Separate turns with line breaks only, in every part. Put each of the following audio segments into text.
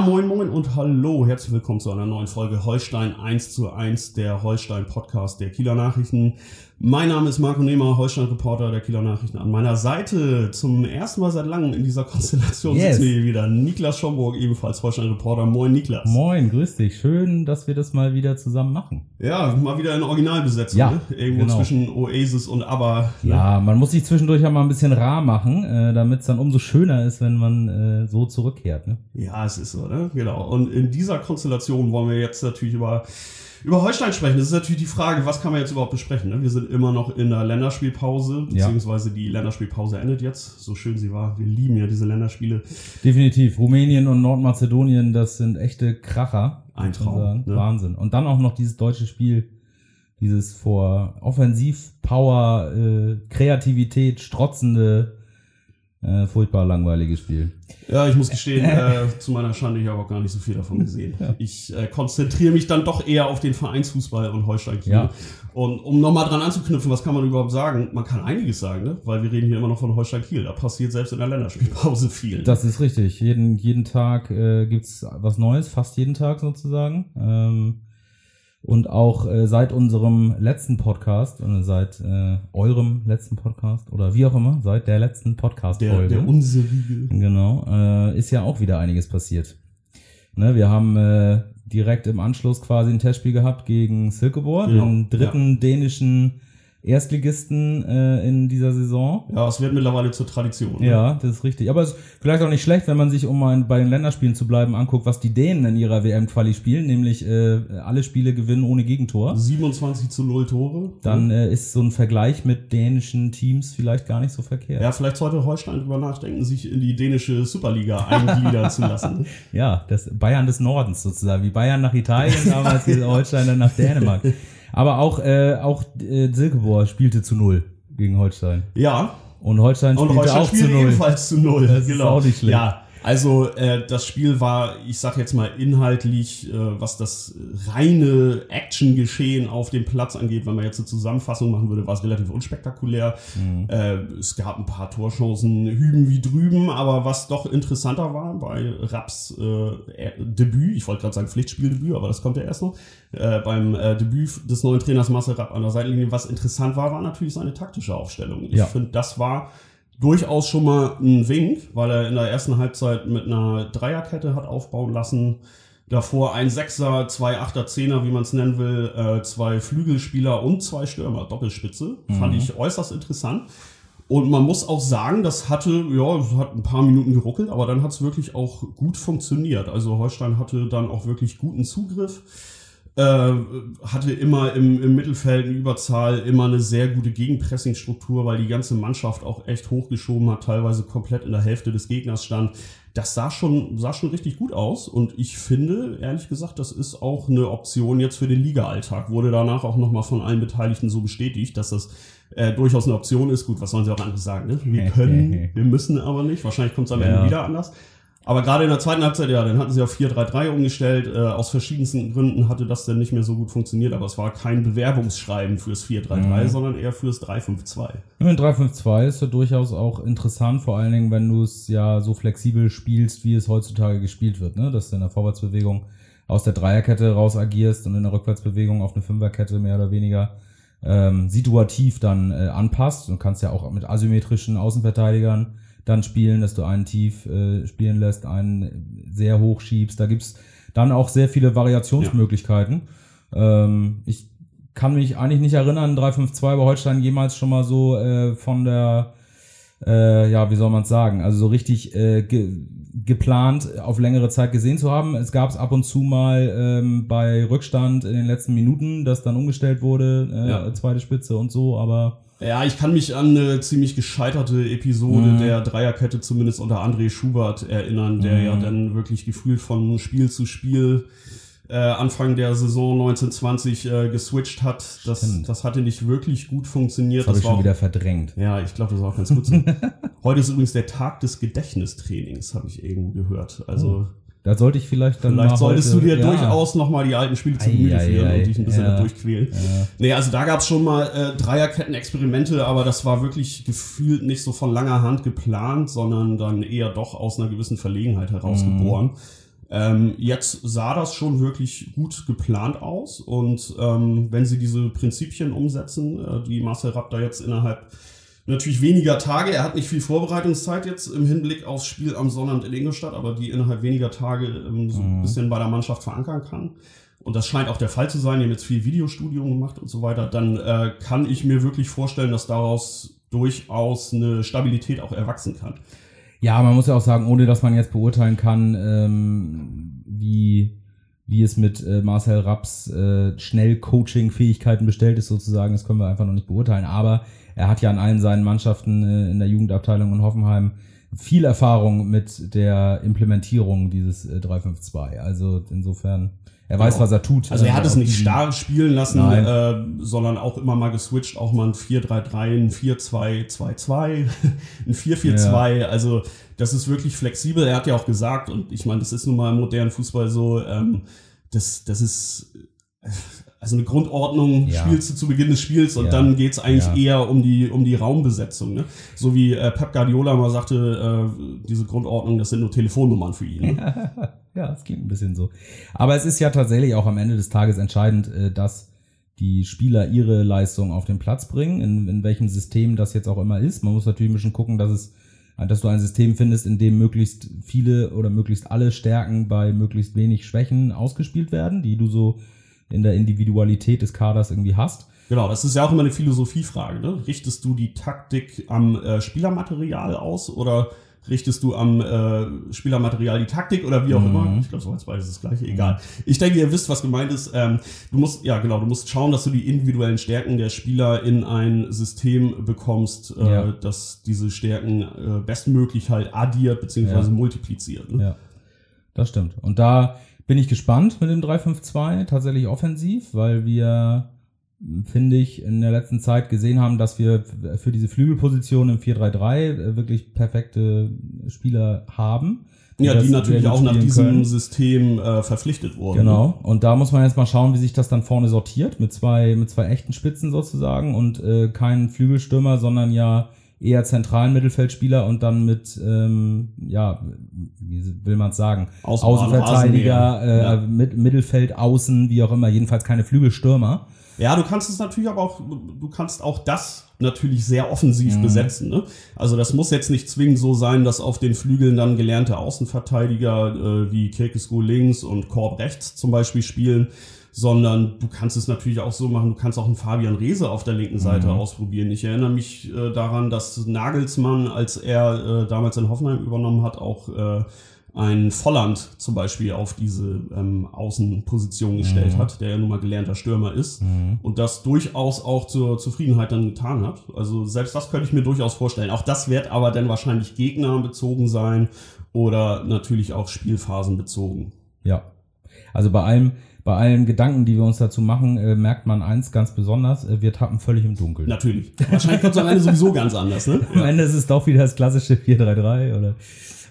Moin moin und hallo, herzlich willkommen zu einer neuen Folge Holstein 1 zu 1, der Holstein Podcast der Kieler Nachrichten. Mein Name ist Marco Nehmer, Holstein-Reporter der Kieler Nachrichten. An meiner Seite zum ersten Mal seit langem in dieser Konstellation
Yes.
sitzen wir hier wieder. Niklas Schomburg, ebenfalls Holstein-Reporter. Moin Niklas.
Moin, grüß dich. Schön, dass wir das mal wieder zusammen machen.
Ja, mal wieder in Originalbesetzung.
Ja,
ne? Irgendwo
genau.
zwischen Oasis und ABBA. ne?
Ja, man muss sich zwischendurch ja mal ein bisschen rar machen, äh, damit es dann umso schöner ist, wenn man äh, so zurückkehrt. Ne?
Ja, es ist so, ne? Genau. Und in dieser Konstellation wollen wir jetzt natürlich über, über Holstein sprechen. Das ist natürlich die Frage, was kann man jetzt überhaupt besprechen? Ne? Wir sind immer noch in der Länderspielpause,
Ja.
beziehungsweise die Länderspielpause endet jetzt, so schön sie war. Wir lieben ja diese Länderspiele.
Definitiv. Rumänien und Nordmazedonien, das sind echte Kracher.
Ein Traum, ne?
Wahnsinn. Und dann auch noch dieses deutsche Spiel, dieses vor Offensiv, Power, äh, Kreativität, strotzende, äh, furchtbar langweilige Spiel.
Ja, ich muss gestehen, äh, zu meiner Schande, ich habe auch gar nicht so viel davon gesehen. Ich äh, konzentriere mich dann doch eher auf den Vereinsfußball und Holstein Kiel.
Ja.
Und um nochmal dran anzuknüpfen, was kann man überhaupt sagen? Man kann einiges sagen, ne? weil wir reden hier immer noch von Holstein Kiel. Da passiert selbst in der Länderspielpause viel.
Das ist richtig. Jeden, jeden Tag äh, gibt's was Neues, fast jeden Tag sozusagen. Ähm, und auch äh, seit unserem letzten Podcast, äh, seit äh, eurem letzten Podcast oder wie auch immer, seit der letzten
der,
Podcast-Folge.
der unsere.
Genau, äh, ist ja auch wieder einiges passiert. Ne, wir haben äh, direkt im Anschluss quasi ein Testspiel gehabt gegen Silkeborg,
Genau,
den dritten dänischen Erstligisten äh, in dieser Saison.
Ja, es wird mittlerweile zur Tradition. ne?
Ja, das ist richtig. Aber es ist vielleicht auch nicht schlecht, wenn man sich, um mal bei den Länderspielen zu bleiben, anguckt, was die Dänen in ihrer WM-Quali spielen, nämlich äh, alle Spiele gewinnen ohne Gegentor.
27 zu 0 Tore.
Dann äh, ist so ein Vergleich mit dänischen Teams vielleicht gar nicht so verkehrt.
ja, vielleicht sollte Holstein drüber nachdenken, sich in die dänische Superliga eingliedern zu lassen.
Ja, das Bayern des Nordens sozusagen. Wie Bayern nach Italien, damals hier Holstein dann nach Dänemark. Aber auch, äh, auch äh, Silkeborg spielte zu null gegen Holstein.
Ja,
Und Holstein
und
spielte
Holstein
auch zu
spielt
null.
ebenfalls zu 0.
Das ist auch nicht schlecht.
Ja, also äh, das Spiel war, ich sag jetzt mal inhaltlich, äh, was das reine Action-Geschehen auf dem Platz angeht, wenn man jetzt eine Zusammenfassung machen würde, war es relativ unspektakulär.
Mhm.
Äh, es gab ein paar Torchancen hüben wie drüben, aber was doch interessanter war bei Raps äh, Debüt, ich wollte gerade sagen Pflichtspieldebüt, aber das kommt ja erst noch, äh, beim äh, Debüt des neuen Trainers Marcel Rapp an der Seitenlinie, was interessant war, war natürlich seine taktische Aufstellung. Ich
Ja.
finde, das war durchaus schon mal ein Wink, weil er in der ersten Halbzeit mit einer Dreierkette hat aufbauen lassen. Davor ein Sechser, zwei Achter, Zehner, wie man es nennen will, äh, zwei Flügelspieler und zwei Stürmer, Doppelspitze. Fand ich äußerst interessant. Und man muss auch sagen, das hatte, ja, hat ein paar Minuten geruckelt, aber dann hat es wirklich auch gut funktioniert. Also Holstein hatte dann auch wirklich guten Zugriff hatte immer im, im Mittelfeld eine Überzahl, immer eine sehr gute Gegenpressingstruktur, weil die ganze Mannschaft auch echt hochgeschoben hat, teilweise komplett in der Hälfte des Gegners stand. Das sah schon, sah schon richtig gut aus und ich finde, ehrlich gesagt, das ist auch eine Option jetzt für den Liga-Alltag. Wurde danach auch nochmal von allen Beteiligten so bestätigt, dass das äh, durchaus eine Option ist. Gut, was sollen sie auch anderes sagen? Ne? Wir können, wir müssen aber nicht. Wahrscheinlich kommt es am
Ja.
Ende wieder anders. Aber gerade in der zweiten Halbzeit, ja, dann hatten sie auf 4-3-3 umgestellt. Äh, aus verschiedensten Gründen hatte das dann nicht mehr so gut funktioniert, aber es war kein Bewerbungsschreiben fürs 4-3-3, sondern eher fürs 3-5-2.
Ein 3-5-2 ist ja durchaus auch interessant, vor allen Dingen, wenn du es ja so flexibel spielst, wie es heutzutage gespielt wird, ne? Dass du in der Vorwärtsbewegung aus der Dreierkette raus agierst und in der Rückwärtsbewegung auf eine Fünferkette mehr oder weniger ähm, situativ dann äh, anpasst. Du kannst ja auch mit asymmetrischen Außenverteidigern dann spielen, dass du einen tief äh, spielen lässt, einen sehr hoch schiebst. Da gibt's dann auch sehr viele Variationsmöglichkeiten. Ähm, ich kann mich eigentlich nicht erinnern, 3-5-2 bei Holstein jemals schon mal so äh, von der, äh, ja, wie soll man es sagen, also so richtig äh, ge geplant auf längere Zeit gesehen zu haben. Es gab es ab und zu mal ähm, bei Rückstand in den letzten Minuten, dass dann umgestellt wurde, äh,
Ja.
zweite Spitze und so, aber
Ja, ich kann mich an eine ziemlich gescheiterte Episode
Mhm.
der Dreierkette zumindest unter André Schubert erinnern, der
Mhm.
ja dann wirklich gefühlt von Spiel zu Spiel äh, Anfang der Saison 1920 äh, geswitcht hat. Das,
Stimmt.
das hatte nicht wirklich gut funktioniert.
Das habe ich
war
schon wieder verdrängt.
ja, ich glaube, das war auch ganz gut so. Heute ist übrigens der Tag des Gedächtnistrainings, habe ich irgendwo gehört. Also
Da sollte ich vielleicht dann
Vielleicht solltest
heute,
du dir
ja.
durchaus nochmal die alten Spiele zu Gemüte führen und dich ein bisschen
ja.
da durchquälen. Nee, also da gab's schon mal äh, Dreierketten-Experimente, aber das war wirklich gefühlt nicht so von langer Hand geplant, sondern dann eher doch aus einer gewissen Verlegenheit heraus
Mhm.
Ähm, jetzt sah das schon wirklich gut geplant aus und ähm, wenn sie diese Prinzipien umsetzen, äh, die Marcel Rapp da jetzt innerhalb natürlich weniger Tage, er hat nicht viel Vorbereitungszeit jetzt im Hinblick aufs Spiel am Sonnabend in Ingolstadt, aber die innerhalb weniger Tage ähm, so ein
Mhm.
bisschen bei der Mannschaft verankern kann. Und das scheint auch der Fall zu sein, die haben jetzt viel Videostudium gemacht und so weiter, dann äh, kann ich mir wirklich vorstellen, dass daraus durchaus eine Stabilität auch erwachsen kann.
Ja, man muss ja auch sagen, ohne dass man jetzt beurteilen kann, ähm, wie, wie es mit äh, Marcel Rapps äh, Schnell-Coaching-Fähigkeiten bestellt ist, sozusagen, das können wir einfach noch nicht beurteilen. Aber er hat ja an allen seinen Mannschaften äh, in der Jugendabteilung in Hoffenheim viel Erfahrung mit der Implementierung dieses äh, 352. Also insofern, er weiß,
Genau.
was er tut.
Also er hat
äh,
es nicht starr spielen lassen, äh, sondern auch immer mal geswitcht, auch mal ein 4-3-3, ein 4-2-2-2, ein 4-4-2. Also das ist wirklich flexibel. Er hat ja auch gesagt, und ich meine, das ist nun mal im modernen Fußball so, ähm, das, das ist also eine Grundordnung,
Ja.
spielst du zu Beginn des Spiels und
Ja.
dann geht's eigentlich
Ja.
eher um die, um die Raumbesetzung. Ne? So wie äh, Pep Guardiola mal sagte, äh, diese Grundordnung, das sind nur Telefonnummern für ihn. Ne?
ja, es klingt ein bisschen so. Aber es ist ja tatsächlich auch am Ende des Tages entscheidend, äh, dass die Spieler ihre Leistung auf den Platz bringen, in, in welchem System das jetzt auch immer ist. Man muss natürlich ein bisschen gucken, dass es dass du ein System findest, in dem möglichst viele oder möglichst alle Stärken bei möglichst wenig Schwächen ausgespielt werden, die du so in der Individualität des Kaders irgendwie hast.
Genau, das ist ja auch immer eine Philosophiefrage. Ne? Richtest du die Taktik am äh, Spielermaterial aus oder richtest du am äh, Spielermaterial die Taktik oder wie auch
Mhm.
immer? Ich glaube, so als beides das gleiche. Egal. Ich denke, ihr wisst, was gemeint ist. Ähm, du musst, ja genau, du musst schauen, dass du die individuellen Stärken der Spieler in ein System bekommst, äh,
Ja.
das diese Stärken äh, bestmöglich halt addiert bzw.
Ja.
multipliziert. Ne?
Ja, das stimmt. Und da bin ich gespannt mit dem 3-5-2, tatsächlich offensiv, weil wir, finde ich, in der letzten Zeit gesehen haben, dass wir für diese Flügelposition im 4-3-3 äh, wirklich perfekte Spieler haben.
Ja, die natürlich auch nach diesem
können.
System äh, verpflichtet wurden. ne?
Genau. Und da muss man jetzt mal schauen, wie sich das dann vorne sortiert mit zwei, mit zwei echten Spitzen sozusagen und äh, kein Flügelstürmer, sondern ja eher zentralen Mittelfeldspieler und dann mit, ähm, ja, wie will man es sagen,
Außen-
Außenverteidiger, äh,
Ja.
mit, Mittelfeld, Außen, wie auch immer, jedenfalls keine Flügelstürmer.
Ja, du kannst es natürlich aber auch, du kannst auch das natürlich sehr offensiv
Mhm.
besetzen. Ne? Also das muss jetzt nicht zwingend so sein, dass auf den Flügeln dann gelernte Außenverteidiger äh, wie Kirkesko links und Korb rechts zum Beispiel spielen, sondern du kannst es natürlich auch so machen, du kannst auch einen Fabian Reese auf der linken Seite
Mhm.
ausprobieren. Ich erinnere mich äh, daran, dass Nagelsmann, als er äh, damals in Hoffenheim übernommen hat, auch äh, ein Volland zum Beispiel auf diese ähm, Außenposition gestellt
Mhm.
hat, der ja nun mal gelernter Stürmer ist und das durchaus auch zur Zufriedenheit dann getan hat. Also selbst das könnte ich mir durchaus vorstellen. Auch das wird aber dann wahrscheinlich gegnerbezogen sein oder natürlich auch Spielphasenbezogen.
Ja. Also bei allem, bei allen Gedanken, die wir uns dazu machen, äh, merkt man eins ganz besonders, äh, wir tappen völlig im Dunkeln.
Natürlich. Wahrscheinlich kommt es am Ende sowieso ganz anders, ne?
Am Ende ist es doch wieder das klassische 4-3-3 oder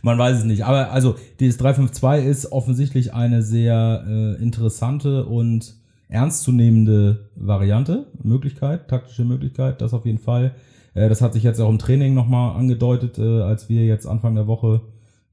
man weiß es nicht. Aber also dieses 3-5-2 ist offensichtlich eine sehr äh, interessante und ernstzunehmende Variante, Möglichkeit, taktische Möglichkeit, das auf jeden Fall. Äh, das hat sich jetzt auch im Training nochmal angedeutet, äh, als wir jetzt Anfang der Woche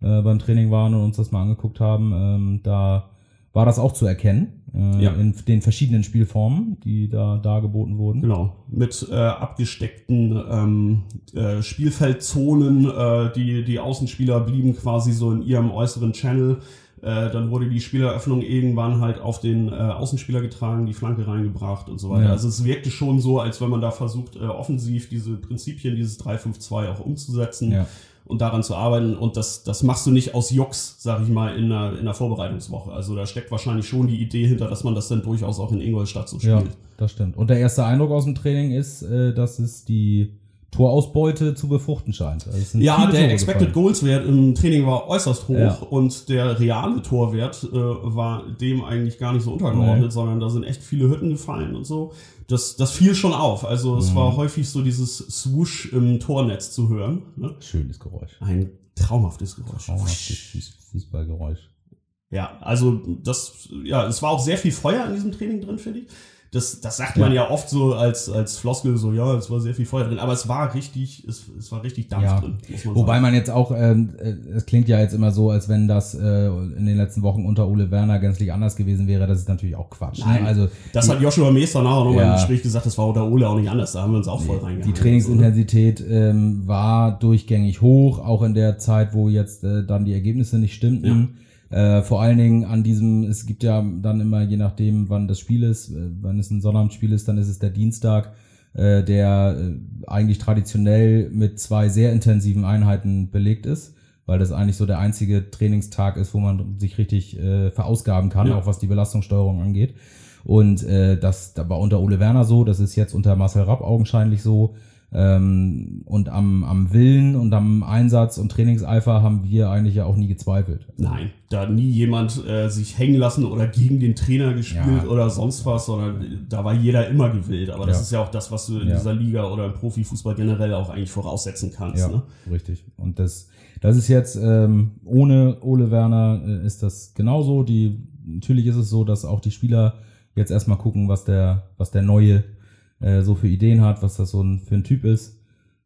äh, beim Training waren und uns das mal angeguckt haben. Ähm, da war das auch zu erkennen äh,
Ja.
in den verschiedenen Spielformen, die da dargeboten wurden.
Genau, mit äh, abgesteckten ähm, äh, Spielfeldzonen. Äh, die, die Außenspieler blieben quasi so in ihrem äußeren Channel. Äh, dann wurde die Spieleröffnung irgendwann halt auf den äh, Außenspieler getragen, die Flanke reingebracht und so weiter.
Ja.
Also es wirkte schon so, als wenn man da versucht, äh, offensiv diese Prinzipien, dieses 3-5-2 auch umzusetzen.
Ja.
Und daran zu arbeiten. Und das, das machst du nicht aus Jux, sag ich mal, in einer, in einer Vorbereitungswoche. Also da steckt wahrscheinlich schon die Idee hinter, dass man das dann durchaus auch in Ingolstadt so spielt.
Ja, das stimmt. Und der erste Eindruck aus dem Training ist, äh, dass es die Torausbeute zu befruchten scheint. Also
Ja, der
Tore
Expected
gefallen.
Goals Wert im Training war äußerst hoch
Ja.
und der reale Torwert äh, war dem eigentlich gar nicht so untergeordnet,
Nee.
sondern da sind echt viele Hütten gefallen und so. Das, das fiel schon auf. Also es
Mhm.
war häufig so dieses Swoosh im Tornetz zu hören. Ne?
Schönes Geräusch.
Ein traumhaftes Geräusch.
Traumhaftes Fuß- Fußballgeräusch.
Ja, also das, ja, es war auch sehr viel Feuer in diesem Training drin, finde ich. Das, das sagt man ja oft so als, als Floskel, so, ja, es war sehr viel Feuer drin, aber es war richtig, es, es war richtig Dampf
Ja.
drin, man
Wobei
sagen.
man jetzt auch, ähm, äh, es klingt ja jetzt immer so, als wenn das äh, in den letzten Wochen unter Ole Werner gänzlich anders gewesen wäre. Das ist natürlich auch Quatsch.
Nein.
Ne? Also
Das hat Joshua Meester nachher nochmal
Ja.
im Gespräch gesagt, das war unter Ole auch nicht anders, da haben wir uns auch voll
die
reingehangen.
Trainingsintensität ähm, war durchgängig hoch, auch in der Zeit, wo jetzt äh, dann die Ergebnisse nicht stimmten. Äh, vor allen Dingen an diesem, es gibt ja dann immer, je nachdem, wann das Spiel ist, äh, wenn es ein Sonnabendspiel ist, dann ist es der Dienstag, äh, der äh, eigentlich traditionell mit zwei sehr intensiven Einheiten belegt ist, weil das eigentlich so der einzige Trainingstag ist, wo man sich richtig äh, verausgaben kann,
Ja.
auch was die Belastungssteuerung angeht. Und äh, das da war unter Ole Werner so, das ist jetzt unter Marcel Rapp augenscheinlich so. Ähm, und am, am Willen und am Einsatz und Trainingseifer haben wir eigentlich ja auch nie gezweifelt.
Nein, da hat nie jemand äh, sich hängen lassen oder gegen den Trainer gespielt
Ja.
oder sonst was, sondern da war jeder immer gewillt. Aber das
Ja.
ist ja auch das, was du in
Ja.
dieser Liga oder im Profifußball generell auch eigentlich voraussetzen kannst.
Ja,
Ne?
richtig. Und das, das ist jetzt ähm, ohne Ole Werner äh, ist das genauso. Die natürlich ist es so, dass auch die Spieler jetzt erstmal gucken, was der, was der neue äh, so für Ideen hat, was das so ein, für ein Typ ist.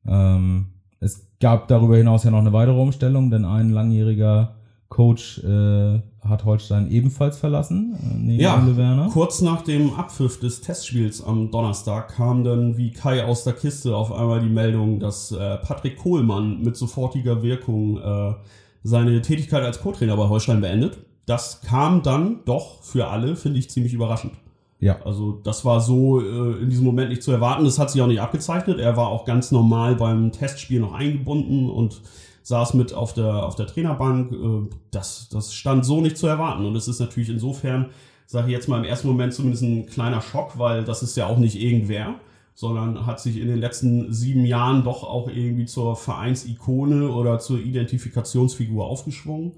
Ähm, es gab darüber hinaus ja noch eine weitere Umstellung, denn ein langjähriger Coach äh, hat Holstein ebenfalls verlassen, äh, neben
Ja,
Ole Werner.
kurz nach dem Abpfiff des Testspiels am Donnerstag kam dann wie Kai aus der Kiste auf einmal die Meldung, dass äh, Patrick Kohlmann mit sofortiger Wirkung äh, seine Tätigkeit als Co-Trainer bei Holstein beendet. Das kam dann doch für alle, finde ich, ziemlich überraschend.
Ja,
Also das war so äh, in diesem Moment nicht zu erwarten. Das hat sich auch nicht abgezeichnet. Er war auch ganz normal beim Testspiel noch eingebunden und saß mit auf der, auf der Trainerbank. Äh, das, das stand so nicht zu erwarten. Und es ist natürlich insofern, sage ich jetzt mal im ersten Moment zumindest ein kleiner Schock, weil das ist ja auch nicht irgendwer, sondern hat sich in den letzten sieben Jahren doch auch irgendwie zur Vereinsikone oder zur Identifikationsfigur aufgeschwungen.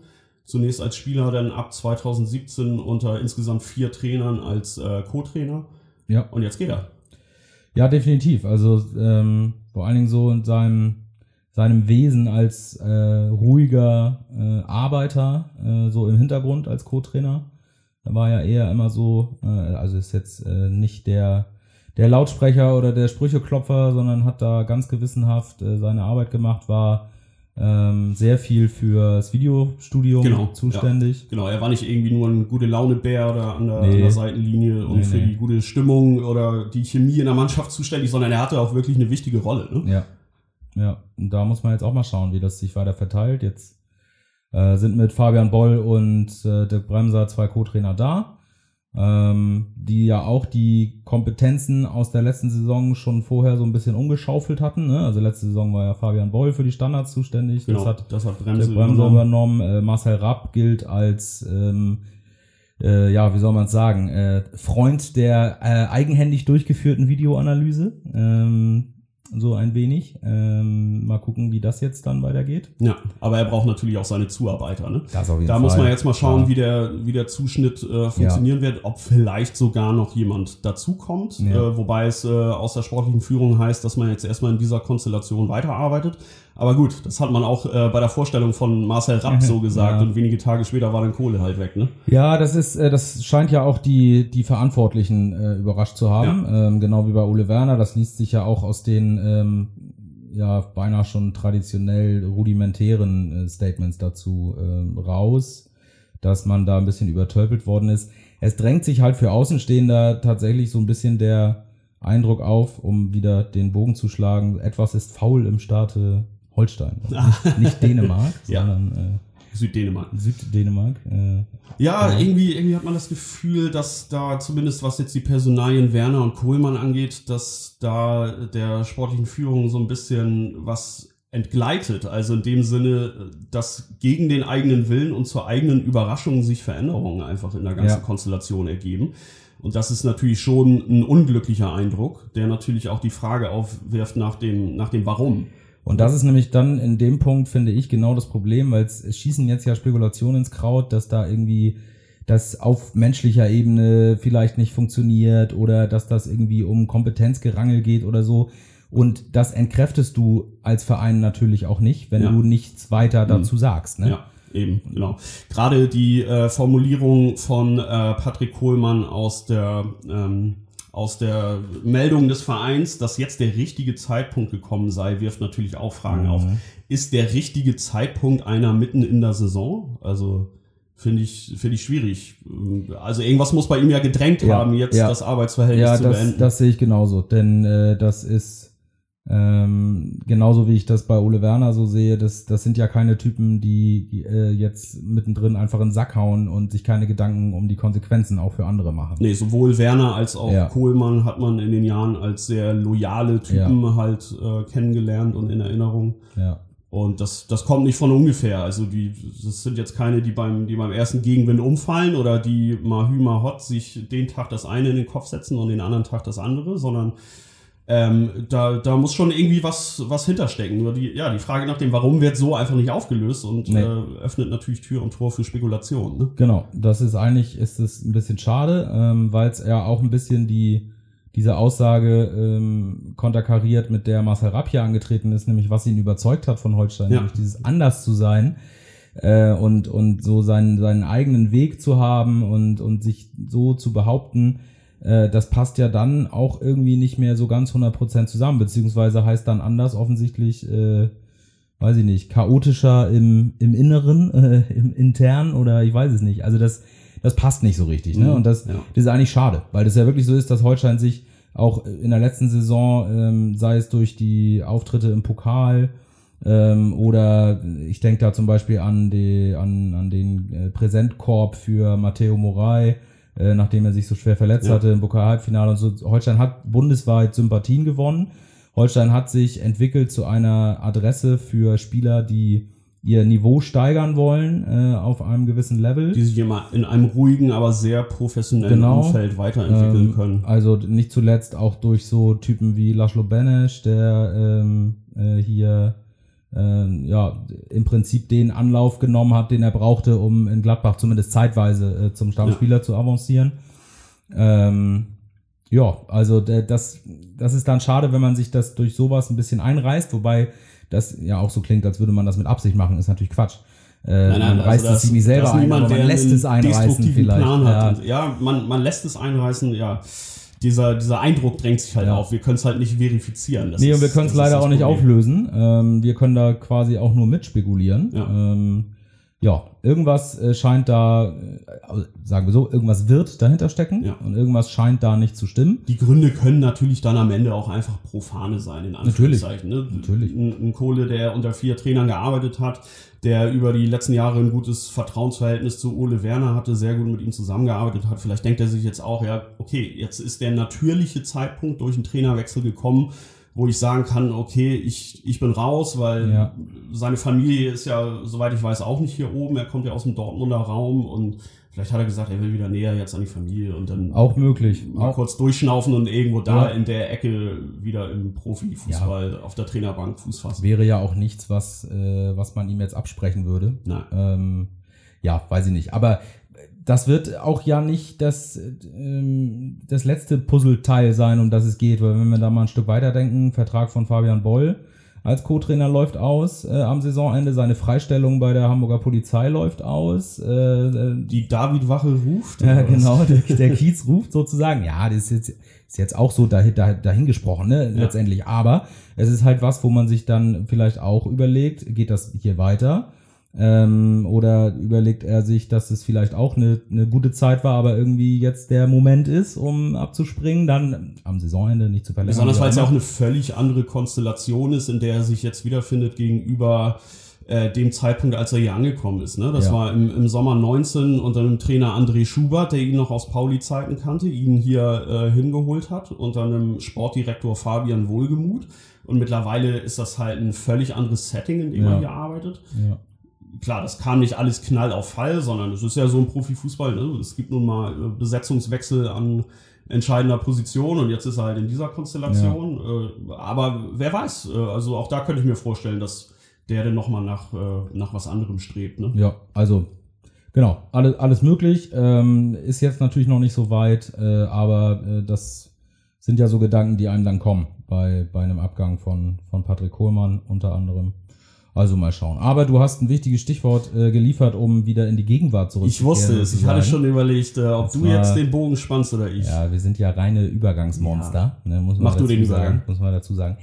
Zunächst als Spieler, dann ab 2017 unter insgesamt vier Trainern als äh, Co-Trainer.
ja.
Und jetzt geht er.
Ja, definitiv. Also ähm, vor allen Dingen so in seinem, seinem Wesen als äh, ruhiger äh, Arbeiter, äh, so im Hintergrund als Co-Trainer. Da war ja eher immer so, äh, also ist jetzt äh, nicht der, der Lautsprecher oder der Sprücheklopfer, sondern hat da ganz gewissenhaft seine Arbeit gemacht, war ähm, sehr viel fürs Videostudium
Genau,
zuständig.
Genau, er war nicht irgendwie nur ein gute Laune-Bär oder an der,
Nee.
an der Seitenlinie und
Nee,
für
nee.
die gute Stimmung oder die Chemie in der Mannschaft zuständig, sondern er hatte auch wirklich eine wichtige Rolle. Ne?
Ja. Ja, und da muss man jetzt auch mal schauen, wie das sich weiter verteilt. Jetzt äh, sind mit Fabian Boll und äh, Dirk Bremser zwei Co-Trainer da, ähm, die ja auch die Kompetenzen aus der letzten Saison schon vorher so ein bisschen umgeschaufelt hatten. Ne? Also letzte Saison war ja Fabian Boll für die Standards zuständig.
Genau,
Das hat
das hat Bremse übernommen.
übernommen. Äh, Marcel Rapp gilt als, ähm, äh, ja, wie soll man es sagen, äh, Freund der äh, eigenhändig durchgeführten Videoanalyse. Ähm, so ein wenig. Ähm, mal gucken, wie das jetzt dann weitergeht.
Ja, aber er braucht natürlich auch seine Zuarbeiter. Ne?
Das auf jeden
Da muss man jetzt mal schauen, wie der, wie der Zuschnitt äh, funktionieren wird, ob vielleicht sogar noch jemand dazukommt.
Ja.
Äh, wobei es äh, aus der sportlichen Führung heißt, dass man jetzt erstmal in dieser Konstellation weiterarbeitet. Aber gut, das hat man auch äh, bei der Vorstellung von Marcel Rapp so gesagt
Ja.
und wenige Tage später war dann Kohle halt weg. Ne?
Ja, das ist, äh, das scheint ja auch die, die Verantwortlichen äh, überrascht zu haben. Ähm, genau wie bei Ole Werner. Das liest sich ja auch aus den ähm, ja beinahe schon traditionell rudimentären äh, Statements dazu ähm, raus, dass man da ein bisschen übertölpelt worden ist. Es drängt sich halt für Außenstehender tatsächlich so ein bisschen der Eindruck auf, um wieder den Bogen zu schlagen, etwas ist faul im Staate Holstein. Nicht, nicht Dänemark, sondern
Süddänemark.
äh, Süddänemark. Äh,
Ja,
Ja.
irgendwie, irgendwie hat man das Gefühl, dass da zumindest was jetzt die Personalien Werner und Kohlmann angeht, dass da der sportlichen Führung so ein bisschen was entgleitet. Also in dem Sinne, dass gegen den eigenen Willen und zur eigenen Überraschung sich Veränderungen einfach in der ganzen
Ja.
Konstellation ergeben. Und das ist natürlich schon ein unglücklicher Eindruck, der natürlich auch die Frage aufwirft nach dem, nach dem Warum.
Und das ist nämlich dann in dem Punkt, finde ich, genau das Problem, weil es, es schießen jetzt ja Spekulationen ins Kraut, dass da irgendwie das auf menschlicher Ebene vielleicht nicht funktioniert oder dass das irgendwie um Kompetenzgerangel geht oder so. Und das entkräftest du als Verein natürlich auch nicht, wenn
Ja.
du nichts weiter dazu sagst. Ne?
Ja, eben, genau. Gerade die äh, Formulierung von äh, Patrick Kohlmann aus der, ähm, aus der Meldung des Vereins, dass jetzt der richtige Zeitpunkt gekommen sei, wirft natürlich auch Fragen auf. Ist der richtige Zeitpunkt einer mitten in der Saison? Also finde ich, finde ich schwierig. Also irgendwas muss bei ihm ja gedrängt
Ja,
haben, jetzt
ja.
das Arbeitsverhältnis
Ja,
zu
das,
beenden.
das sehe ich genauso. Denn äh, das ist ähm, genauso wie ich das bei Ole Werner so sehe, das, das sind ja keine Typen, die, äh, jetzt mittendrin einfach in den Sack hauen und sich keine Gedanken um die Konsequenzen auch für andere machen.
Nee, sowohl Werner als auch
Ja.
Kohlmann hat man in den Jahren als sehr loyale Typen halt äh, kennengelernt und in Erinnerung.
Ja.
Und das, das kommt nicht von ungefähr. Also die, das sind jetzt keine, die beim, die beim ersten Gegenwind umfallen oder die mal hü mal hot sich den Tag das eine in den Kopf setzen und den anderen Tag das andere, sondern ähm, da, da muss schon irgendwie was, was hinterstecken. Nur die, ja, die Frage nach dem Warum wird so einfach nicht aufgelöst und
Nee.
äh, öffnet natürlich Tür und Tor für Spekulationen. Ne?
Genau, das ist eigentlich, ist es ein bisschen schade, ähm, weil es ja auch ein bisschen die, diese Aussage ähm, konterkariert, mit der Marcel Rapp hier angetreten ist, nämlich was ihn überzeugt hat von Holstein,
Ja.
nämlich dieses anders zu sein äh, und, und so seinen, seinen eigenen Weg zu haben und, und sich so zu behaupten, äh, das passt ja dann auch irgendwie nicht mehr so ganz 100% zusammen, beziehungsweise heißt dann anders offensichtlich, äh, weiß ich nicht, chaotischer im, im Inneren, äh, im Intern oder ich weiß es nicht. Also das, das passt nicht so richtig. Ne?
Mhm,
Und das,
ja.
das ist eigentlich schade, weil das ja wirklich so ist, dass Holstein sich auch in der letzten Saison, ähm, sei es durch die Auftritte im Pokal ähm, oder ich denke da zum Beispiel an, die, an, an den äh, Präsentkorb für Matteo Morai, äh, nachdem er sich so schwer verletzt
Ja.
hatte im Pokal-Halbfinale und so. Holstein hat bundesweit Sympathien gewonnen. Holstein hat sich entwickelt zu einer Adresse für Spieler, die ihr Niveau steigern wollen äh, auf einem gewissen Level.
Die sich immer in einem ruhigen, aber sehr professionellen
Genau.
Umfeld weiterentwickeln
Ähm,
können.
Also nicht zuletzt auch durch so Typen wie Laszlo Benesch, der ähm, äh, hier ähm, ja im Prinzip den Anlauf genommen hat, den er brauchte, um in Gladbach zumindest zeitweise äh, zum Stammspieler zu avancieren. Ähm, ja, also das, das ist dann schade, wenn man sich das durch sowas ein bisschen einreißt, wobei das ja auch so klingt, als würde man das mit Absicht machen, ist natürlich Quatsch. Äh, man
also
reißt es
das-
sich nicht selber ein,
niemand,
man lässt es einreißen vielleicht. Ja.
ja, man, man lässt es einreißen, ja. Dieser, dieser Eindruck drängt sich halt
Ja.
auf. Wir können es halt nicht verifizieren. Das
Nee,
ist-
und wir können es leider auch nicht auflösen. Ähm, wir können da quasi auch nur mitspekulieren.
Ja.
Ähm, ja, irgendwas äh, scheint da, äh, sagen wir so, irgendwas wird dahinter stecken
Ja.
und irgendwas scheint da nicht zu stimmen.
Die Gründe können natürlich dann am Ende auch einfach profane sein, in Anführungszeichen. Ne?
Natürlich.
Ein, ein Kohle, der unter vier Trainern gearbeitet hat, der über die letzten Jahre ein gutes Vertrauensverhältnis zu Ole Werner hatte, sehr gut mit ihm zusammengearbeitet hat. Vielleicht denkt er sich jetzt auch, ja, okay, jetzt ist der natürliche Zeitpunkt durch einen Trainerwechsel gekommen, wo ich sagen kann, okay, ich, ich bin raus, weil
Ja.
seine Familie ist ja, soweit ich weiß, auch nicht hier oben. Er kommt ja aus dem Dortmunder Raum und vielleicht hat er gesagt, er will wieder näher jetzt an die Familie und dann
Auch möglich.
mal
Auch,
kurz durchschnaufen und irgendwo da
Ja.
in der Ecke wieder im Profifußball auf der Trainerbank Fuß fassen.
wäre ja auch nichts, was, äh, was man ihm jetzt absprechen würde.
Nein.
Ähm, ja, weiß ich nicht. Aber das wird auch ja nicht das, ähm, das letzte Puzzleteil sein, um das es geht. Weil wenn wir da mal ein Stück weiterdenken, Vertrag von Fabian Boll als Co-Trainer läuft aus äh, am Saisonende, seine Freistellung bei der Hamburger Polizei läuft aus. Äh, äh,
Die David-Wache ruft.
ja, genau, der, der Kiez ruft sozusagen. Ja, das ist jetzt, ist jetzt auch so dahin, dahin, gesprochen, ne,
Ja.
letztendlich. Aber es ist halt was, wo man sich dann vielleicht auch überlegt, geht das hier weiter? Ähm, oder überlegt er sich, dass es vielleicht auch eine, eine gute Zeit war, aber irgendwie jetzt der Moment ist, um abzuspringen, dann am Saisonende nicht zu verlängern.
Besonders weil es ja auch eine völlig andere Konstellation ist, in der er sich jetzt wiederfindet gegenüber äh, dem Zeitpunkt, als er hier angekommen ist. Ne? Das
Ja.
war im, im Sommer 19 unter dem Trainer André Schubert, der ihn noch aus Pauli-Zeiten kannte, ihn hier äh, hingeholt hat, unter einem Sportdirektor Fabian Wohlgemuth. Und mittlerweile ist das halt ein völlig anderes Setting, in dem
Ja.
man hier arbeitet.
Ja.
Klar, das kam nicht alles knall auf Fall, sondern es ist ja so ein Profifußball. Ne? Es gibt nun mal äh, Besetzungswechsel an entscheidender Position und jetzt ist er halt in dieser Konstellation. Äh, aber wer weiß, äh, also auch da könnte ich mir vorstellen, dass der dann nochmal nach, nach was anderem strebt. Ne?
Ja, also genau, alles, alles möglich. Ähm, ist jetzt natürlich noch nicht so weit, aber das sind ja so Gedanken, die einem dann kommen bei, bei einem Abgang von, von Patrick Kohlmann unter anderem. Also mal schauen. Aber du hast ein wichtiges Stichwort äh, geliefert, um wieder in die Gegenwart zurückzukehren.
Ich wusste es, ich hatte schon überlegt, äh, ob
Das
du
war-
jetzt den Bogen spannst oder ich.
Ja, wir sind ja reine Übergangsmonster. Ne, muss man
Mach du den
sagen. Muss man dazu sagen.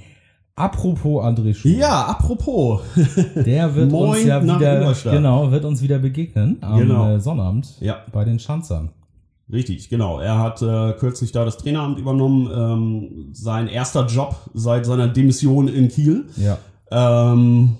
Apropos André Schuh.
Ja, apropos.
Der wird uns ja wieder, genau, wird uns wieder begegnen am
Genau.
äh, Sonnabend
Ja.
bei den Schanzern.
Richtig, genau. Er hat äh, kürzlich da das Traineramt übernommen. Ähm, sein erster Job seit seiner Demission in Kiel.
Ja.
Ähm,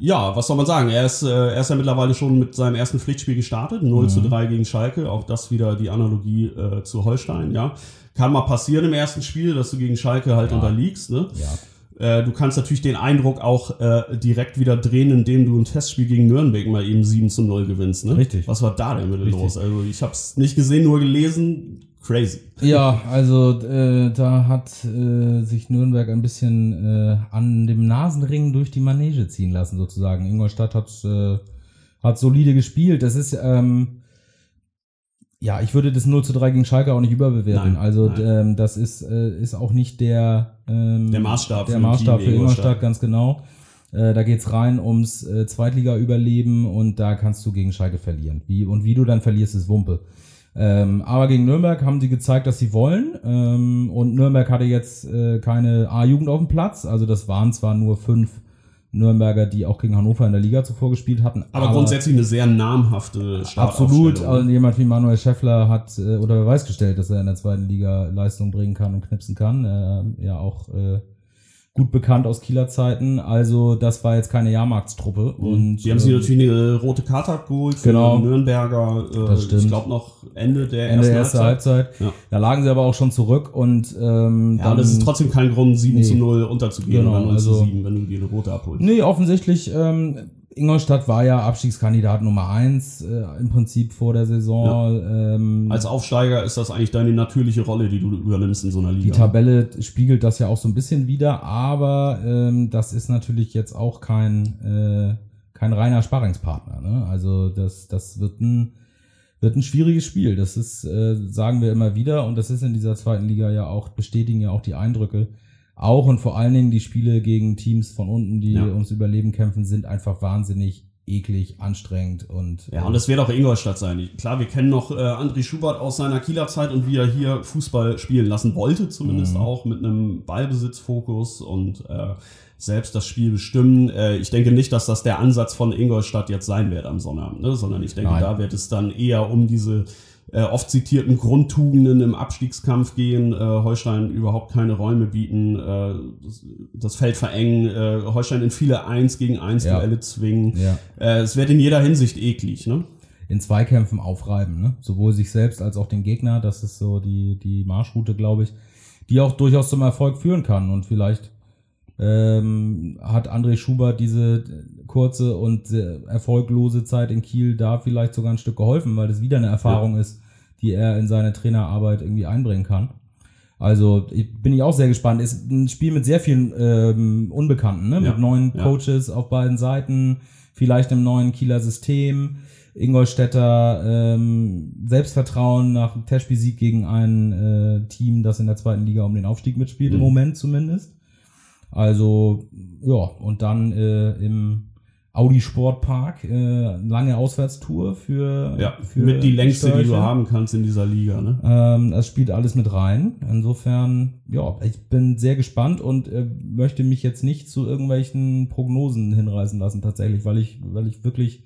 ja, was soll man sagen? Er ist, äh, er ist ja mittlerweile schon mit seinem ersten Pflichtspiel gestartet. 0 zu 3 gegen Schalke. Auch das wieder die Analogie äh, zu Holstein, ja. Kann mal passieren im ersten Spiel, dass du gegen Schalke halt
Ja.
unterliegst, ne?
Ja.
Äh, du kannst natürlich den Eindruck auch äh, direkt wieder drehen, indem du ein Testspiel gegen Nürnberg mal eben 7 zu 0 gewinnst. Ne?
Richtig.
Was war da denn bitte
Richtig.
los? Also ich habe es nicht gesehen, nur gelesen. Crazy.
Ja, also äh, da hat äh, sich Nürnberg ein bisschen äh, an dem Nasenring durch die Manege ziehen lassen, sozusagen. Ingolstadt hat, äh, hat solide gespielt. Das ist, ähm, ja, ich würde das 0 zu 3 gegen Schalke auch nicht überbewerten.
Nein,
also
nein.
Ähm, das ist, äh, ist auch nicht der, ähm,
Der Maßstab
der
für
Maßstab für
Ingolstadt.
Ganz genau. Äh, da geht's rein ums Zweitliga-Überleben und da kannst du gegen Schalke verlieren. Wie, und wie du dann verlierst, ist Wumpe. Ähm, aber gegen Nürnberg haben sie gezeigt, dass sie wollen. Ähm, und Nürnberg hatte jetzt äh, keine A-Jugend auf dem Platz. Also das waren zwar nur fünf Nürnberger, die auch gegen Hannover in der Liga zuvor gespielt hatten.
Aber, grundsätzlich eine sehr namhafte
Absolut. Also jemand wie Manuel Schäffler hat äh, oder Beweis gestellt, dass er in der zweiten Liga Leistung bringen kann und knipsen kann. Äh, ja, auch äh, gut bekannt aus Kieler Zeiten. Also das war jetzt keine Jahrmarktstruppe. Und
Die haben sich
ähm,
natürlich eine rote Karte abgeholt für
Genau.
die Nürnberger. Äh,
Das stimmt.
Ich glaube noch Ende der
Ende
ersten
der ersten
Halbzeit.
Halbzeit.
Ja.
Da lagen sie aber auch schon zurück und ähm,
Ja, aber das ist trotzdem kein Grund, 7
Nee.
zu 0 unterzugehen
Genau,
oder 9 zu
also-
7, wenn du dir eine rote abholst.
Nee, offensichtlich, ähm, Ingolstadt war ja Abstiegskandidat Nummer eins äh, im Prinzip vor der Saison. Ähm,
Als Aufsteiger ist das eigentlich deine natürliche Rolle, die du übernimmst in so einer
die
Liga.
Tabelle spiegelt das ja auch so ein bisschen wider, aber ähm, das ist natürlich jetzt auch kein, äh, kein reiner Sparringspartner. Ne? Also das, das wird ein, wird ein schwieriges Spiel. Das ist, äh, sagen wir immer wieder, und das ist in dieser zweiten Liga ja auch, bestätigen ja auch die Eindrücke. Auch und vor allen Dingen die Spiele gegen Teams von unten, die
Ja.
ums Überleben kämpfen, sind einfach wahnsinnig eklig, anstrengend und
Ja, und das wird auch Ingolstadt sein. Klar, wir kennen noch äh, André Schubert aus seiner Kieler Zeit und wie er hier Fußball spielen lassen wollte, zumindest
Mhm.
auch mit einem Ballbesitzfokus und äh, selbst das Spiel bestimmen. Äh, ich denke nicht, dass das der Ansatz von Ingolstadt jetzt sein wird am Sonnabend, ne? sondern ich denke,
Nein.
da wird es dann eher um diese äh, oft zitierten Grundtugenden im Abstiegskampf gehen, äh, Holstein überhaupt keine Räume bieten, äh, das, das Feld verengen, äh, Holstein in viele Eins gegen Eins
Ja.
Duelle zwingen.
ja.
Äh, es wird in jeder Hinsicht eklig, ne?
in Zweikämpfen aufreiben, ne? sowohl sich selbst als auch den Gegner. Das ist so die, die Marschroute, glaube ich, die auch durchaus zum Erfolg führen kann. Und vielleicht ähm, hat André Schubert diese kurze und erfolglose Zeit in Kiel da vielleicht sogar ein Stück geholfen, weil das wieder eine Erfahrung ist, die er in seine Trainerarbeit irgendwie einbringen kann. Also ich, bin ich auch sehr gespannt. Ist ein Spiel mit sehr vielen ähm, Unbekannten, ne?
Ja,
mit neuen
ja.
Coaches auf beiden Seiten, vielleicht im neuen Kieler System. Ingolstädter ähm, Selbstvertrauen nach Testspielsieg gegen ein äh, Team, das in der zweiten Liga um den Aufstieg mitspielt, im
Mhm.
Moment zumindest. Also, ja, und dann äh, im Audi Sportpark äh, lange Auswärtstour für,
Ja,
für
mit die längste, die du haben kannst in dieser Liga, ne?
Ähm, das spielt alles mit rein. Insofern, ja, ich bin sehr gespannt und äh, möchte mich jetzt nicht zu irgendwelchen Prognosen hinreißen lassen, tatsächlich, weil ich, weil ich wirklich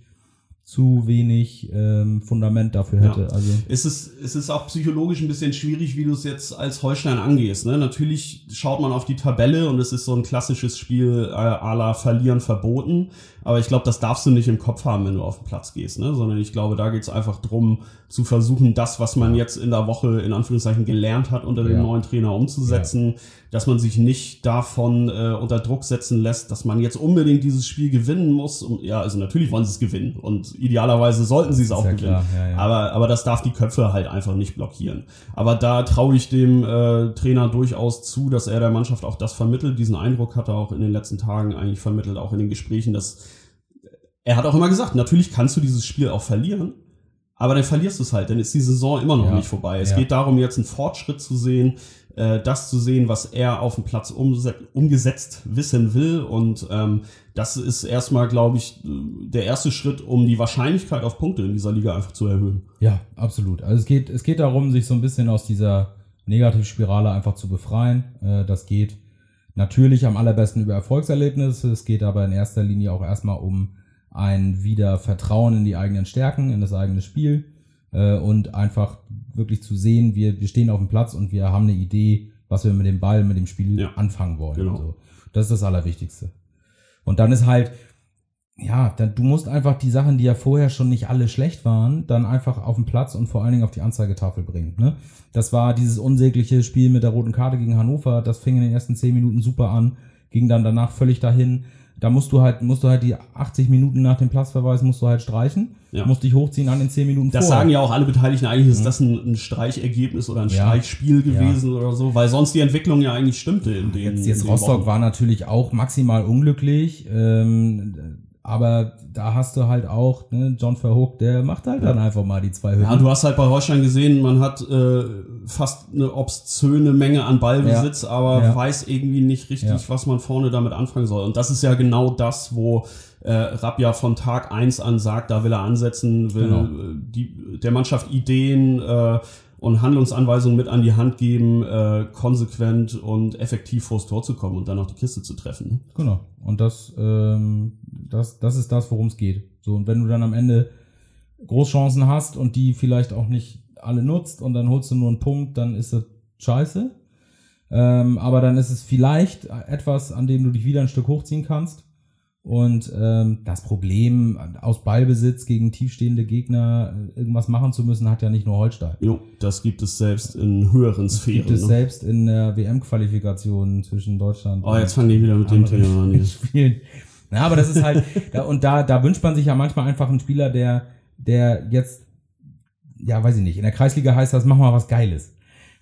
zu wenig ähm, Fundament dafür hätte.
Ja.
Also
Es ist, es ist auch psychologisch ein bisschen schwierig, wie du es jetzt als Holstein angehst. Ne? Natürlich schaut man auf die Tabelle und es ist so ein klassisches Spiel äh, à la Verlieren verboten. Aber ich glaube, das darfst du nicht im Kopf haben, wenn du auf den Platz gehst. Ne? Sondern ich glaube, da geht es einfach drum, zu versuchen, das, was man jetzt in der Woche in Anführungszeichen gelernt hat, unter dem
Ja.
neuen Trainer umzusetzen. Dass man sich nicht davon äh, unter Druck setzen lässt, dass man jetzt unbedingt dieses Spiel gewinnen muss. Um, ja, also natürlich wollen sie es gewinnen. Und idealerweise sollten sie es auch
ja
gewinnen.
klar, ja, ja.
Aber, aber das darf die Köpfe halt einfach nicht blockieren. Aber da traue ich dem äh, Trainer durchaus zu, dass er der Mannschaft auch das vermittelt. Diesen Eindruck hat er auch in den letzten Tagen eigentlich vermittelt, auch in den Gesprächen, dass er hat auch immer gesagt, natürlich kannst du dieses Spiel auch verlieren, aber dann verlierst du es halt, dann ist die Saison immer noch
Ja,
nicht vorbei. Es
ja.
geht darum, jetzt einen Fortschritt zu sehen, äh, das zu sehen, was er auf dem Platz umgesetzt wissen will. Und ähm, das ist erstmal, glaube ich, der erste Schritt, um die Wahrscheinlichkeit auf Punkte in dieser Liga einfach zu erhöhen.
Ja, absolut. Also es geht, es geht darum, sich so ein bisschen aus dieser Negativspirale einfach zu befreien. Äh, das geht natürlich am allerbesten über Erfolgserlebnisse. Es geht aber in erster Linie auch erstmal um ein wieder Vertrauen in die eigenen Stärken, in das eigene Spiel äh, und einfach wirklich zu sehen, wir, wir stehen auf dem Platz und wir haben eine Idee, was wir mit dem Ball, mit dem Spiel
Ja.
anfangen wollen.
Genau.
So. Das ist das Allerwichtigste. Und dann ist halt, ja, dann, du musst einfach die Sachen, die ja vorher schon nicht alle schlecht waren, dann einfach auf den Platz und vor allen Dingen auf die Anzeigetafel bringen. Ne? Das war dieses unsägliche Spiel mit der roten Karte gegen Hannover, das fing in den ersten zehn Minuten super an, ging dann danach völlig dahin. Da musst du halt, musst du halt die 80 Minuten nach dem Platzverweis musst du halt streichen,
Ja.
musst dich hochziehen an den 10 Minuten
Das
vorher.
sagen ja auch alle Beteiligten, eigentlich ist das ein, ein Streichergebnis oder ein
Ja.
Streichspiel gewesen oder so, weil sonst die Entwicklung ja eigentlich stimmte in den
Jetzt,
in
jetzt
den
Rostock
Wochen.
war natürlich auch maximal unglücklich, ähm, aber da hast du halt auch, ne, John Verhoek, der macht halt dann einfach mal die zwei Hütten.
Ja, du hast halt bei Holstein gesehen, man hat äh, fast eine obszöne Menge an Ballbesitz, aber
Ja.
weiß irgendwie nicht richtig,
Ja.
was man vorne damit anfangen soll. Und das ist ja genau das, wo äh, Rapp ja von Tag eins an sagt, da will er ansetzen, will
Genau.
äh, die, der Mannschaft Ideen äh, und Handlungsanweisungen mit an die Hand geben, äh, konsequent und effektiv vors Tor zu kommen und dann auch die Kiste zu treffen. ne?
Genau. Und das, ähm, das, das ist das, worum es geht. So, und wenn du dann am Ende Großchancen hast und die vielleicht auch nicht alle nutzt und dann holst du nur einen Punkt, dann ist das scheiße. Ähm, aber dann ist es vielleicht etwas, an dem du dich wieder ein Stück hochziehen kannst. Und ähm, das Problem, aus Ballbesitz gegen tiefstehende Gegner äh, irgendwas machen zu müssen, hat ja nicht nur Holstein.
Jo, das gibt es selbst in höheren Sphären.
Gibt es
ne?
selbst in der WM-Qualifikation zwischen Deutschland
Oh, jetzt fangen die wieder mit dem Thema an.
spielen. Ja, aber das ist halt, da, und da, da wünscht man sich ja manchmal einfach einen Spieler, der, der jetzt, ja, weiß ich nicht, in der Kreisliga heißt das, mach mal was Geiles.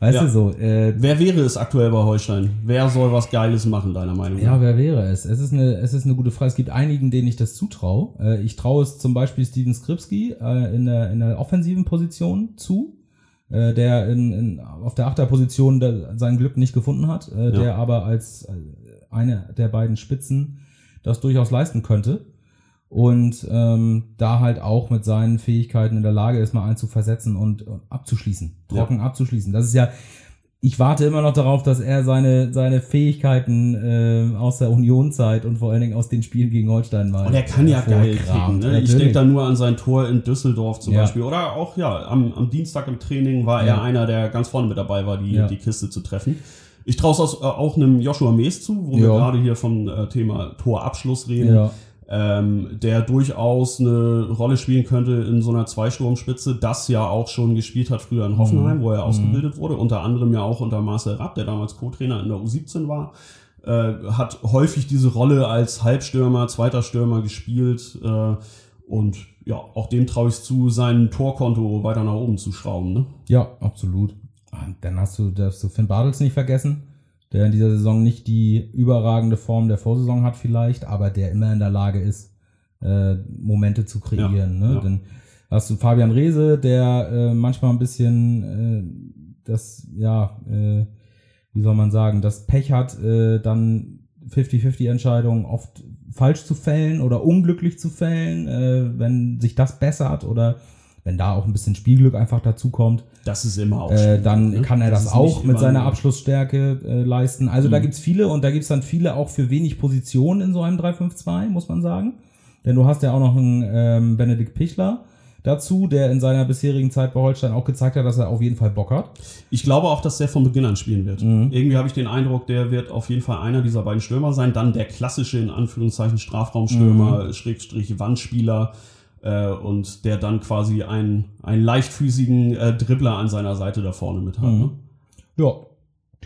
Weißt
Ja.
du so, äh,
Wer wäre es aktuell bei Holstein? Wer soll was Geiles machen, deiner Meinung nach?
ja, wer wäre es? Es ist eine, es ist eine gute Frage. Es gibt einigen, denen ich das zutraue. Äh, ich traue es zum Beispiel Steven Skripski äh, in, der, in der offensiven Position zu, äh, der in, in, auf der Achterposition der, sein Glück nicht gefunden hat, äh, der aber als äh, eine der beiden Spitzen das durchaus leisten könnte. Und ähm, da halt auch mit seinen Fähigkeiten in der Lage ist, mal einen zu versetzen und, und abzuschließen, trocken abzuschließen. Das ist ja, ich warte immer noch darauf, dass er seine, seine Fähigkeiten äh, aus der Unionzeit und vor allen Dingen aus den Spielen gegen Holstein mal.
Und er kann ja geil
hervorkramt.
kicken. Ne? Ich denke da nur an sein Tor in Düsseldorf zum
Ja.
Beispiel. Oder auch, ja, am, am Dienstag im Training war
Ja.
er einer, der ganz vorne mit dabei war, die,
Ja.
die Kiste zu treffen. Ich traue es auch, auch einem Joshua Mees zu, wo wir
Ja.
gerade hier vom äh, Thema Torabschluss reden.
Ja,
ähm, der durchaus eine Rolle spielen könnte in so einer Zweisturmspitze, das ja auch schon gespielt hat früher in Hoffenheim,
Mhm.
wo er ausgebildet wurde, unter anderem ja auch unter Marcel Rapp, der damals Co-Trainer in der U17 war, äh, hat häufig diese Rolle als Halbstürmer, zweiter Stürmer gespielt äh, und ja, auch dem traue ich zu, sein Torkonto weiter nach oben zu schrauben. Ne?
ja, absolut. Und dann hast du, darfst du Finn Bartels nicht vergessen, der in dieser Saison nicht die überragende Form der Vorsaison hat vielleicht, aber der immer in der Lage ist, äh, Momente zu kreieren.
Ja,
ne?
ja.
Dann hast du Fabian Reese, der äh, manchmal ein bisschen äh, das, ja, äh, wie soll man sagen, das Pech hat, äh, dann 50-50 Entscheidungen oft falsch zu fällen oder unglücklich zu fällen, äh, wenn sich das bessert oder wenn da auch ein bisschen Spielglück einfach dazu kommt,
Das ist immer auch
äh, dann
ne?
kann er das,
ist
auch mit seiner Abschlussstärke äh, leisten. Also da
Mhm.
gibt's viele und da gibt's dann viele auch für wenig Positionen in so einem 3-5-2, muss man sagen. Denn du hast ja auch noch einen ähm, Benedikt Pichler dazu, der in seiner bisherigen Zeit bei Holstein auch gezeigt hat, dass er auf jeden Fall Bock hat.
Ich glaube auch, dass der von Beginn an spielen wird. Mhm. Irgendwie habe ich den Eindruck, der wird auf jeden Fall einer dieser beiden Stürmer sein. Dann der klassische, in Anführungszeichen, Strafraumstürmer, mhm. Schrägstrich Wandspieler. Äh, und der dann quasi einen, einen leichtfüßigen äh, Dribbler an seiner Seite da vorne mit hat. Mhm. Ne?
Ja,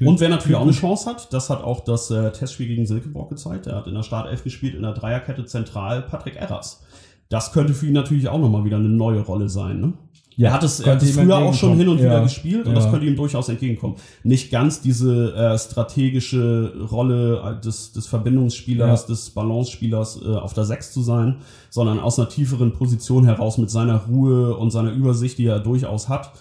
und wer natürlich auch eine Chance hat, das hat auch das äh, Testspiel gegen Silkeborg gezeigt. Er hat in der Startelf gespielt, in der Dreierkette zentral Patrick Erras. Das könnte für ihn natürlich auch nochmal wieder eine neue Rolle sein. Ne? Ja, er hat es, er hat es früher auch schon hin und ja. wieder gespielt und ja. das könnte ihm durchaus entgegenkommen. Nicht ganz diese äh, strategische Rolle des, des Verbindungsspielers, ja. des Balance-Spielers äh, auf der Sechs zu sein, sondern aus einer tieferen Position heraus mit seiner Ruhe und seiner Übersicht, die er durchaus hat,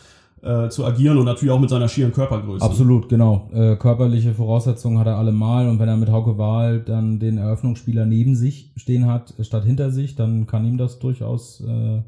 äh, zu agieren und natürlich auch mit seiner schieren Körpergröße.
Absolut, genau. Äh, körperliche Voraussetzungen hat er allemal und wenn er mit Hauke Wahl dann den Eröffnungsspieler neben sich stehen hat, statt hinter sich, dann kann ihm das durchaus äh,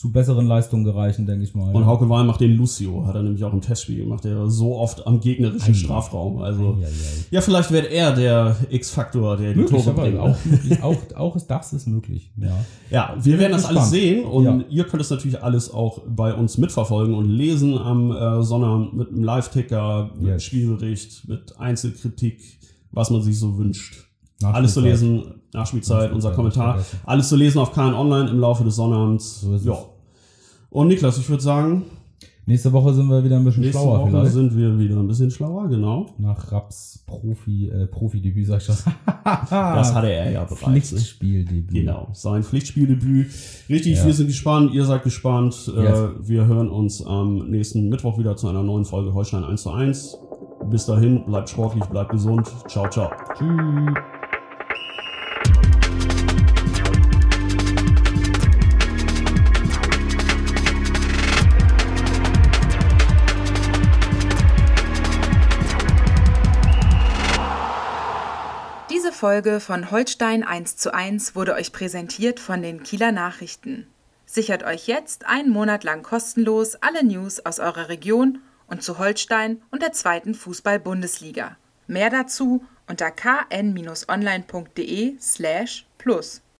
zu besseren Leistungen gereichen, denke ich mal.
Und Hauke Wahl macht den Lucio, hat er nämlich auch im Testspiel gemacht, der so oft am gegnerischen ei, Strafraum. Also ei, ei, ja, vielleicht wird er der X-Faktor, der die Tore bringt.
Auch, auch, auch ist das ist möglich. Ja,
ja wir werden das alles sehen und ja. ihr könnt es natürlich alles auch bei uns mitverfolgen und lesen am äh, Sonnabend mit einem Live-Ticker, mit yes. Spielbericht, mit Einzelkritik, was man sich so wünscht. Alles zu lesen, Nachspielzeit, unser Kommentar. Alles zu lesen auf KN Online im Laufe des Sonnabends. So ja. Und Niklas, ich würde sagen.
Nächste Woche sind wir wieder ein bisschen
nächste
schlauer.
Nächste Woche vielleicht. sind wir wieder ein bisschen schlauer, genau.
Nach Raps Profi, äh, Profi-Debüt, sag ich schon.
das hatte er ja bereits.
Ne? Pflichtspieldebüt.
Genau, sein Pflichtspieldebüt. Richtig, ja. wir sind gespannt, ihr seid gespannt. Äh, yes. Äh, wir hören uns am nächsten Mittwoch wieder zu einer neuen Folge Holstein 1 zu 1. Bis dahin, bleibt sportlich, bleibt gesund. Ciao, ciao.
Tschüss.
Folge von Holstein 1 zu 1 wurde euch präsentiert von den Kieler Nachrichten. Sichert euch jetzt einen Monat lang kostenlos alle News aus eurer Region und zu Holstein und der zweiten Fußball-Bundesliga. Mehr dazu unter kn-online.de slash plus.